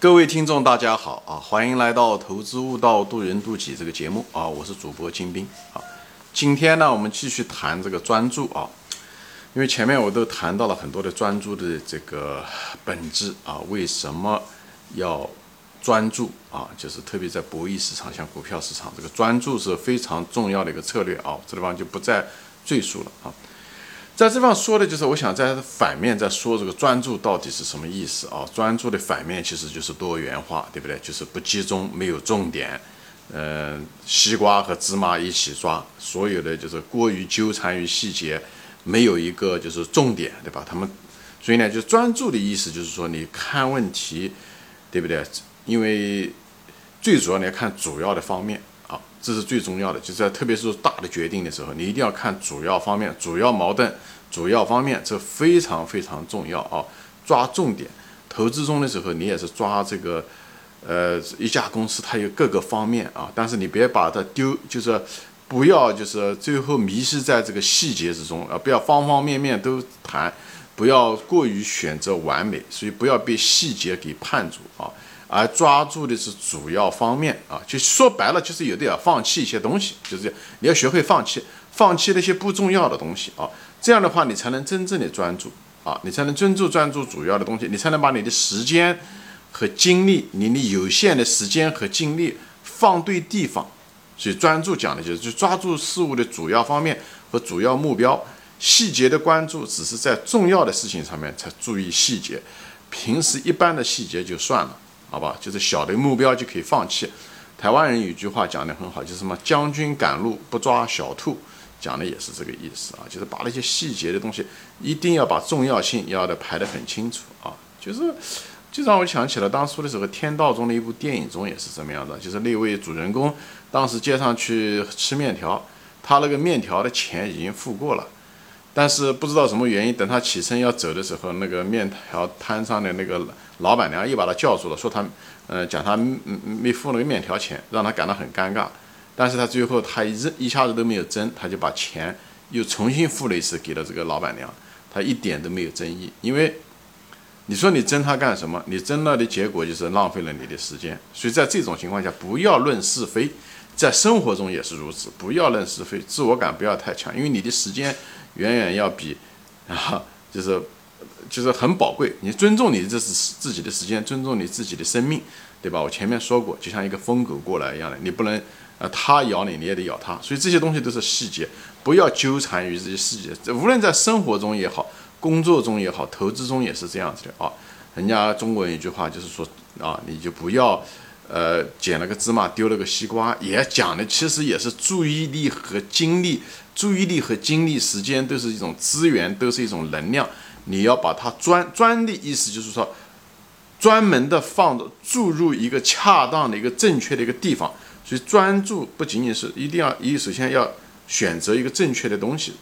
各位听众，大家好啊！欢迎来到《投资悟道，渡人渡己》这个节目啊！我是主播金兵啊。今天呢，我们继续谈这个专注啊，因为前面我都谈到了很多的专注的这个本质啊，为什么要专注啊？就是特别在博弈市场，像股票市场，这个专注是非常重要的一个策略啊。这地方就不再赘述了啊。在这方说的就是，我想在反面再说这个专注到底是什么意思啊？专注的反面其实就是多元化，对不对？就是不集中，没有重点。嗯，西瓜和芝麻一起抓，所有的就是过于纠缠于细节，没有一个就是重点，对吧？他们，所以呢，就专注的意思就是说，你看问题，对不对？因为最主要你要看主要的方面。啊这是最重要的，就是在特别是大的决定的时候，你一定要看主要方面、主要矛盾、主要方面，这非常非常重要啊！抓重点。投资中的时候，你也是抓这个，呃，一家公司它有各个方面啊，但是你别把它丢，就是不要就是最后迷失在这个细节之中啊，不要方方面面都谈，不要过于选择完美，所以不要被细节给绊住啊。而抓住的是主要方面啊，就说白了就是有的要放弃一些东西，就是，你要学会放弃，放弃那些不重要的东西啊，这样的话你才能真正的专注啊，你才能专注专注主要的东西，你才能把你的时间和精力，你的有限的时间和精力放对地方。所以专注讲的就是就抓住事物的主要方面和主要目标，细节的关注只是在重要的事情上面才注意细节，平时一般的细节就算了。好吧，就是小的目标就可以放弃。台湾人有句话讲得很好，就是什么“将军赶路不抓小兔”，讲的也是这个意思啊。就是把那些细节的东西，一定要把重要性要的排得很清楚啊。就是，就让我想起了当初的时候，《天道》中的一部电影中也是这么样的。就是那位主人公当时街上去吃面条，他那个面条的钱已经付过了。但是不知道什么原因，等他起身要走的时候，那个面条摊上的那个老板娘又把他叫住了，说他，呃，讲他没付那个面条钱，让他感到很尴尬。但是他最后他一一下子都没有争，他就把钱又重新付了一次给了这个老板娘，他一点都没有争议。因为你说你争他干什么？你争了的结果就是浪费了你的时间。所以在这种情况下，不要论是非，在生活中也是如此，不要论是非，自我感不要太强，因为你的时间。远远要比，啊，就是就是很宝贵。你尊重你这是自己的时间，尊重你自己的生命，对吧？我前面说过，就像一个疯狗过来一样的，你不能，呃，它咬你，你也得咬它。所以这些东西都是细节，不要纠缠于这些细节。无论在生活中也好，工作中也好，投资中也是这样子的啊。人家中国人一句话就是说啊，你就不要，呃，捡了个芝麻丢了个西瓜，也讲的其实也是注意力和精力。注意力和精力、时间都是一种资源，都是一种能量。你要把它专专的意思就是说，专门的放注入一个恰当的一个正确的一个地方。所以专注不仅仅是一定要一首先要选择一个正确的东西，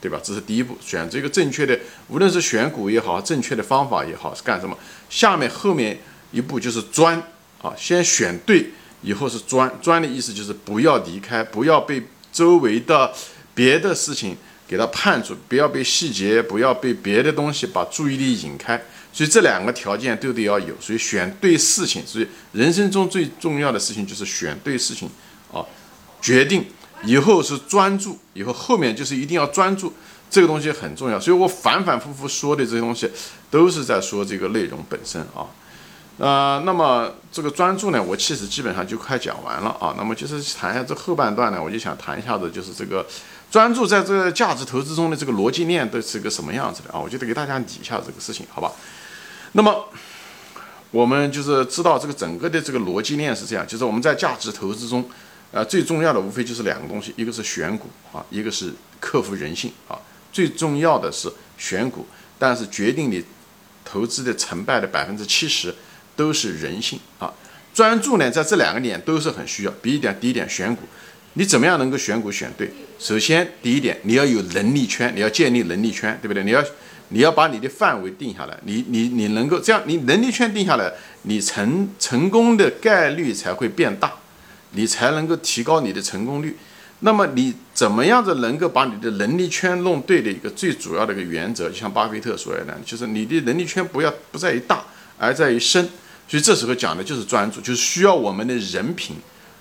对吧？这是第一步，选择一个正确的，无论是选股也好，正确的方法也好，是干什么？下面后面一步就是专啊，先选对，以后是专。专的意思就是不要离开，不要被周围的。别的事情给他判住，不要被细节，不要被别的东西把注意力引开，所以这两个条件都得要有。所以选对事情，所以人生中最重要的事情就是选对事情啊，决定以后是专注，以后后面就是一定要专注，这个东西很重要。所以我反反复复说的这些东西，都是在说这个内容本身啊。呃，那么这个专注呢，我其实基本上就快讲完了啊。那么就是谈一下这后半段呢，我就想谈一下子，就是这个专注在这个价值投资中的这个逻辑链都是个什么样子的啊？我就得给大家理一下这个事情，好吧？那么我们就是知道这个整个的这个逻辑链是这样，就是我们在价值投资中，呃，最重要的无非就是两个东西，一个是选股啊，一个是克服人性啊。最重要的是选股，但是决定你投资的成败的百分之七十。都是人性啊，专注呢，在这两个点都是很需要。第一点，第一点选股，你怎么样能够选股选对？首先，第一点，你要有能力圈，你要建立能力圈，对不对？你要，你要把你的范围定下来，你你你能够这样，你能力圈定下来，你成成功的概率才会变大，你才能够提高你的成功率。那么你怎么样子能够把你的能力圈弄对的一个最主要的一个原则，就像巴菲特说的，就是你的能力圈不要不在于大，而在于深。所以这时候讲的就是专注，就是需要我们的人品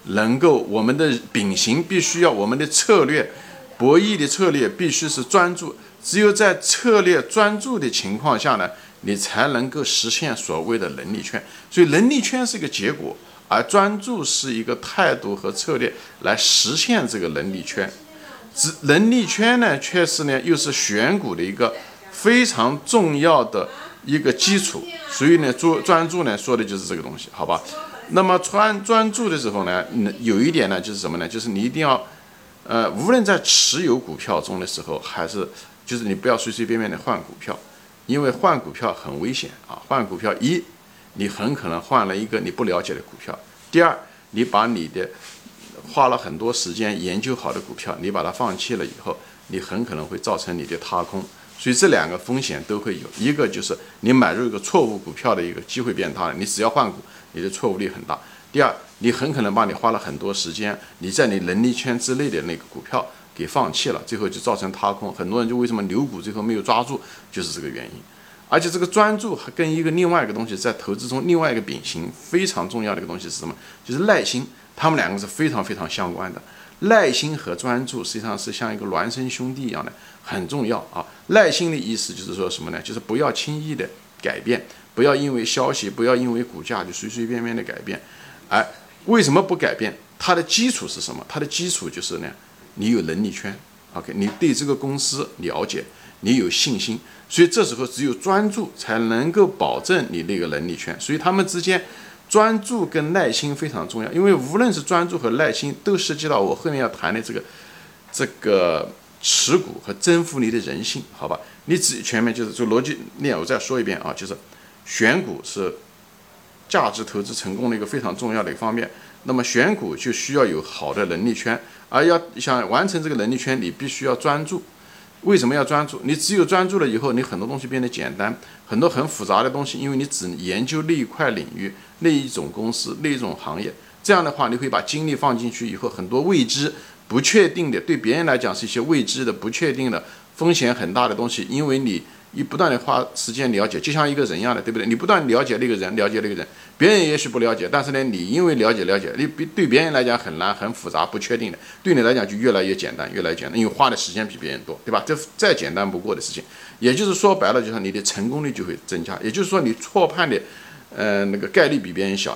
能够，我们的秉行必须要我们的策略，博弈的策略必须是专注。只有在策略专注的情况下呢，你才能够实现所谓的能力圈。所以能力圈是一个结果，而专注是一个态度和策略来实现这个能力圈。只能力圈呢，确实呢又是选股的一个非常重要的一个基础。所以呢，做专注呢说的就是这个东西，好吧？那么专专注的时候呢，有一点呢就是什么呢？就是你一定要，呃，无论在持有股票中的时候，还是就是你不要随随便便的换股票，因为换股票很危险啊！换股票一，你很可能换了一个你不了解的股票；第二，你把你的花了很多时间研究好的股票，你把它放弃了以后，你很可能会造成你的踏空。所以这两个风险都会有，一个就是你买入一个错误股票的一个机会变大了，你只要换股，你的错误率很大；第二，你很可能把你花了很多时间，你在你能力圈之内的那个股票。给放弃了，最后就造成踏空。很多人就为什么牛股最后没有抓住，就是这个原因。而且这个专注还跟一个另外一个东西在投资中另外一个秉性非常重要的一个东西是什么？就是耐心。他们两个是非常非常相关的。耐心和专注实际上是像一个孪生兄弟一样的，很重要啊。耐心的意思就是说什么呢？就是不要轻易的改变，不要因为消息，不要因为股价就随随便便的改变。哎，为什么不改变？它的基础是什么？它的基础就是呢？你有能力圈，OK，你对这个公司了解，你有信心，所以这时候只有专注才能够保证你那个能力圈。所以他们之间，专注跟耐心非常重要，因为无论是专注和耐心，都涉及到我后面要谈的这个这个持股和征服你的人性，好吧？你只全面就是就逻辑链，我再说一遍啊，就是选股是价值投资成功的一个非常重要的一个方面。那么选股就需要有好的能力圈。而要想完成这个能力圈，你必须要专注。为什么要专注？你只有专注了以后，你很多东西变得简单，很多很复杂的东西，因为你只研究那一块领域、那一种公司、那一种行业。这样的话，你会把精力放进去以后，很多未知、不确定的，对别人来讲是一些未知的、不确定的、风险很大的东西，因为你。你不断的花时间了解，就像一个人一样的，对不对？你不断了解那个人，了解那个人，别人也许不了解，但是呢，你因为了解了解，你比对别人来讲很难、很复杂、不确定的，对你来讲就越来越简单，越来越简单，因为花的时间比别人多，对吧？这再简单不过的事情，也就是说白了，就是你的成功率就会增加，也就是说你错判的，呃，那个概率比别人小，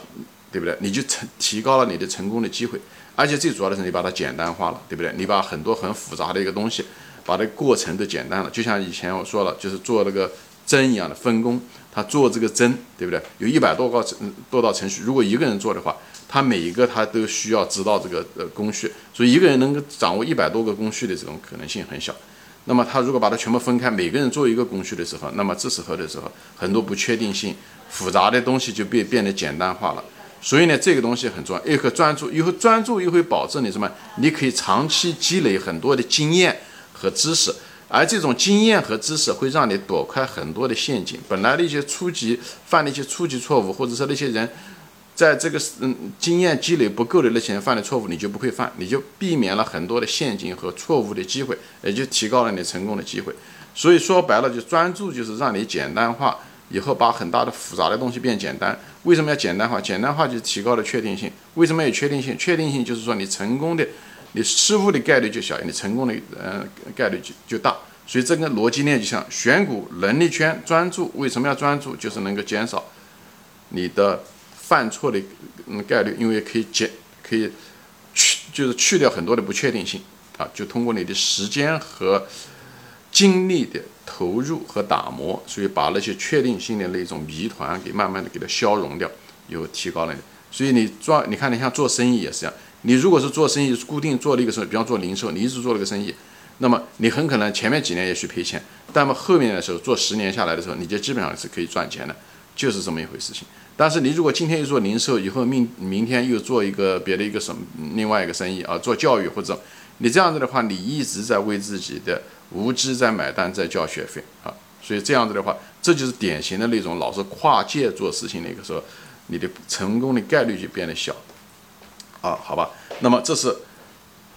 对不对？你就成提高了你的成功的机会，而且最主要的是你把它简单化了，对不对？你把很多很复杂的一个东西。把这个过程都简单了，就像以前我说了，就是做那个针一样的分工。他做这个针，对不对？有一百多个程多道程序，如果一个人做的话，他每一个他都需要知道这个呃工序，所以一个人能够掌握一百多个工序的这种可能性很小。那么他如果把它全部分开，每个人做一个工序的时候，那么这时候的时候，很多不确定性、复杂的东西就变变得简单化了。所以呢，这个东西很重要，一个专注，以后专注又会保证你什么？你可以长期积累很多的经验。和知识，而这种经验和知识会让你躲开很多的陷阱。本来那些初级犯的一些初级错误，或者说那些人在这个嗯经验积累不够的那些人犯的错误，你就不会犯，你就避免了很多的陷阱和错误的机会，也就提高了你成功的机会。所以说白了，就专注就是让你简单化，以后把很大的复杂的东西变简单。为什么要简单化？简单化就提高了确定性。为什么有确定性？确定性就是说你成功的。你失误的概率就小，你成功的呃概率就就大，所以这个逻辑链就像选股能力圈专注，为什么要专注？就是能够减少你的犯错的嗯概率，因为可以减可以去就是去掉很多的不确定性啊，就通过你的时间和精力的投入和打磨，所以把那些确定性的那种谜团给慢慢的给它消融掉，又提高了。所以你做你看你像做生意也是这样。你如果是做生意，固定做了一个生意，比方做零售，你一直做了个生意，那么你很可能前面几年也许赔钱，但么后面的时候做十年下来的时候，你就基本上是可以赚钱的，就是这么一回事情。但是你如果今天又做零售，以后明明天又做一个别的一个什么另外一个生意啊，做教育或者你这样子的话，你一直在为自己的无知在买单，在交学费啊，所以这样子的话，这就是典型的那种老是跨界做事情的一个时候，你的成功的概率就变得小。啊，好吧，那么这是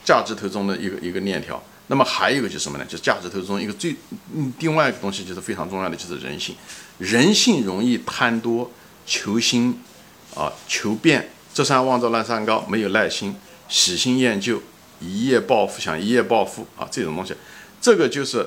价值投中的一个一个链条。那么还有一个就是什么呢？就是价值投资中一个最另外一个东西就是非常重要的，就是人性。人性容易贪多，求新啊，求变，这山望着那山高，没有耐心，喜新厌旧，一夜暴富，想一夜暴富啊，这种东西，这个就是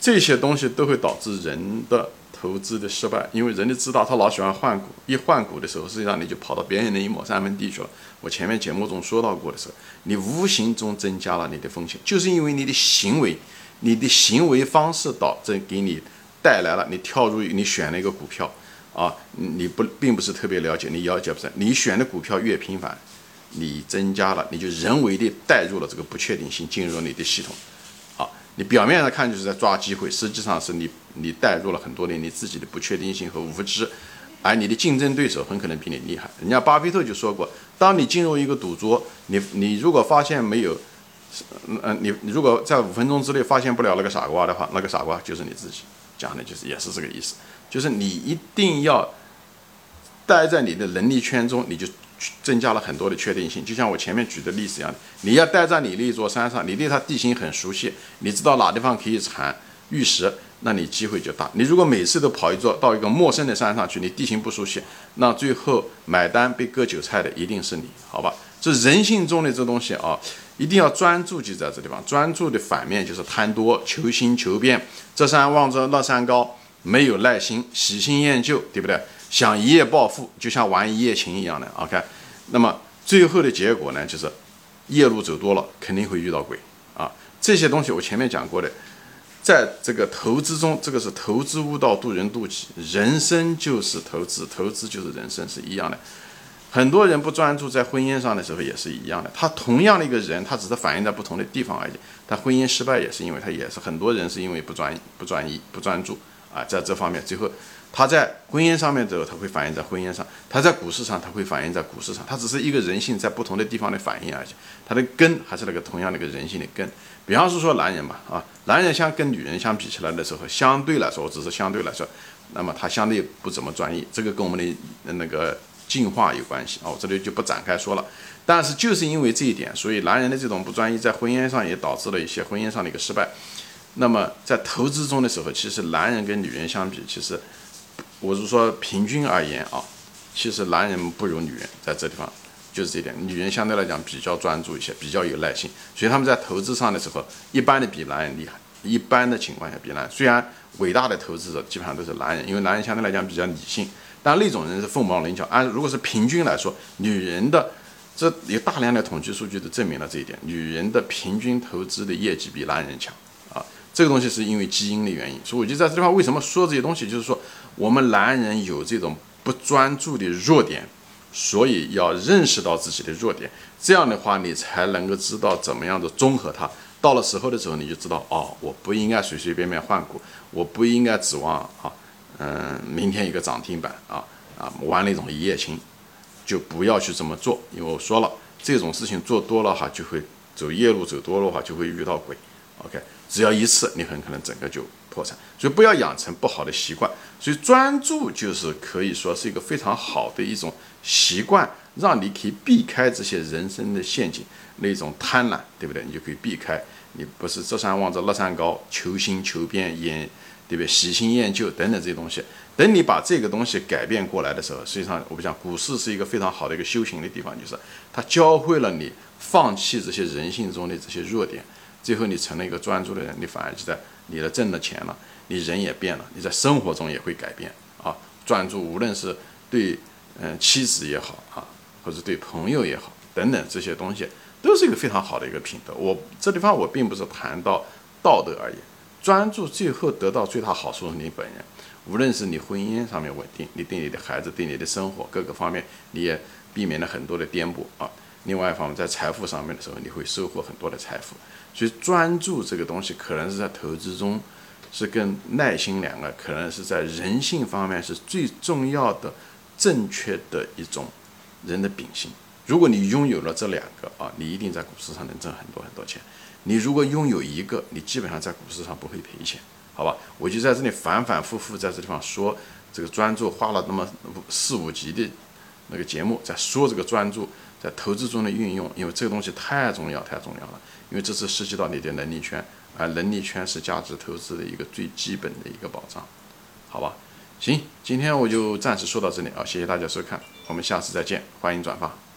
这些东西都会导致人的。投资的失败，因为人家知道他老喜欢换股，一换股的时候，实际上你就跑到别人的一亩三分地去了。我前面节目中说到过的时候，你无形中增加了你的风险，就是因为你的行为，你的行为方式导致给你带来了你跳入你选了一个股票啊，你不并不是特别了解，你了解不是？你选的股票越频繁，你增加了，你就人为的带入了这个不确定性进入你的系统。你表面上看就是在抓机会，实际上是你你带入了很多的你自己的不确定性和无知，而你的竞争对手很可能比你厉害。人家巴菲特就说过，当你进入一个赌桌，你你如果发现没有，嗯嗯你如果在五分钟之内发现不了那个傻瓜的话，那个傻瓜就是你自己。讲的就是也是这个意思，就是你一定要待在你的能力圈中，你就。增加了很多的确定性，就像我前面举的例子一样，你要待在你那座山上，你对它地形很熟悉，你知道哪地方可以产玉石，那你机会就大。你如果每次都跑一座到一个陌生的山上去，你地形不熟悉，那最后买单被割韭菜的一定是你，好吧？这人性中的这东西啊，一定要专注就在这地方。专注的反面就是贪多、求新求变，这山望着那山高，没有耐心，喜新厌旧，对不对？想一夜暴富，就像玩一夜情一样的，OK。那么最后的结果呢，就是夜路走多了，肯定会遇到鬼啊。这些东西我前面讲过的，在这个投资中，这个是投资悟道，渡人渡己。人生就是投资，投资就是人生，是一样的。很多人不专注在婚姻上的时候也是一样的。他同样的一个人，他只是反映在不同的地方而已。他婚姻失败也是因为他也是很多人是因为不专不专一不专注啊，在这方面最后。他在婚姻上面的时候，他会反映在婚姻上；他在股市上，他会反映在股市上。他只是一个人性在不同的地方的反应而已。他的根还是那个同样的一个人性的根。比方是说男人嘛，啊，男人相跟女人相比起来的时候，相对来说，只是相对来说，那么他相对不怎么专一。这个跟我们的那个进化有关系啊，我这里就不展开说了。但是就是因为这一点，所以男人的这种不专一，在婚姻上也导致了一些婚姻上的一个失败。那么在投资中的时候，其实男人跟女人相比，其实。我是说，平均而言啊，其实男人不如女人，在这地方就是这点。女人相对来讲比较专注一些，比较有耐心，所以他们在投资上的时候，一般的比男人厉害。一般的情况下比男，虽然伟大的投资者基本上都是男人，因为男人相对来讲比较理性，但那种人是凤毛麟角。按如果是平均来说，女人的这有大量的统计数据都证明了这一点，女人的平均投资的业绩比男人强啊。这个东西是因为基因的原因，所以我就在这地方为什么说这些东西，就是说我们男人有这种不专注的弱点，所以要认识到自己的弱点，这样的话你才能够知道怎么样的综合它。到了时候的时候，你就知道哦，我不应该随随便便换股，我不应该指望啊，嗯，明天一个涨停板啊啊玩那种一夜情，就不要去这么做，因为我说了这种事情做多了哈，就会走夜路，走多了话就会遇到鬼。OK。只要一次，你很可能整个就破产，所以不要养成不好的习惯。所以专注就是可以说是一个非常好的一种习惯，让你可以避开这些人生的陷阱，那种贪婪，对不对？你就可以避开。你不是这山望着那山高，求新求变，厌，对不对？喜新厌旧等等这些东西。等你把这个东西改变过来的时候，实际上我们讲股市是一个非常好的一个修行的地方，就是它教会了你放弃这些人性中的这些弱点。最后，你成了一个专注的人，你反而就在你的挣的钱了，你人也变了，你在生活中也会改变啊。专注，无论是对嗯妻子也好啊，或者对朋友也好等等这些东西，都是一个非常好的一个品德。我这地方我并不是谈到道德而已，专注最后得到最大好处是你本人，无论是你婚姻上面稳定，你对你的孩子、对你的生活各个方面，你也避免了很多的颠簸啊。另外一方面，在财富上面的时候，你会收获很多的财富。所以专注这个东西，可能是在投资中，是跟耐心两个，可能是在人性方面是最重要的、正确的一种人的秉性。如果你拥有了这两个啊，你一定在股市上能挣很多很多钱。你如果拥有一个，你基本上在股市上不会赔钱，好吧？我就在这里反反复复在这地方说这个专注，花了那么四五集的那个节目在说这个专注。在投资中的运用，因为这个东西太重要，太重要了。因为这是涉及到你的能力圈，而能力圈是价值投资的一个最基本的一个保障，好吧？行，今天我就暂时说到这里啊，谢谢大家收看，我们下次再见，欢迎转发。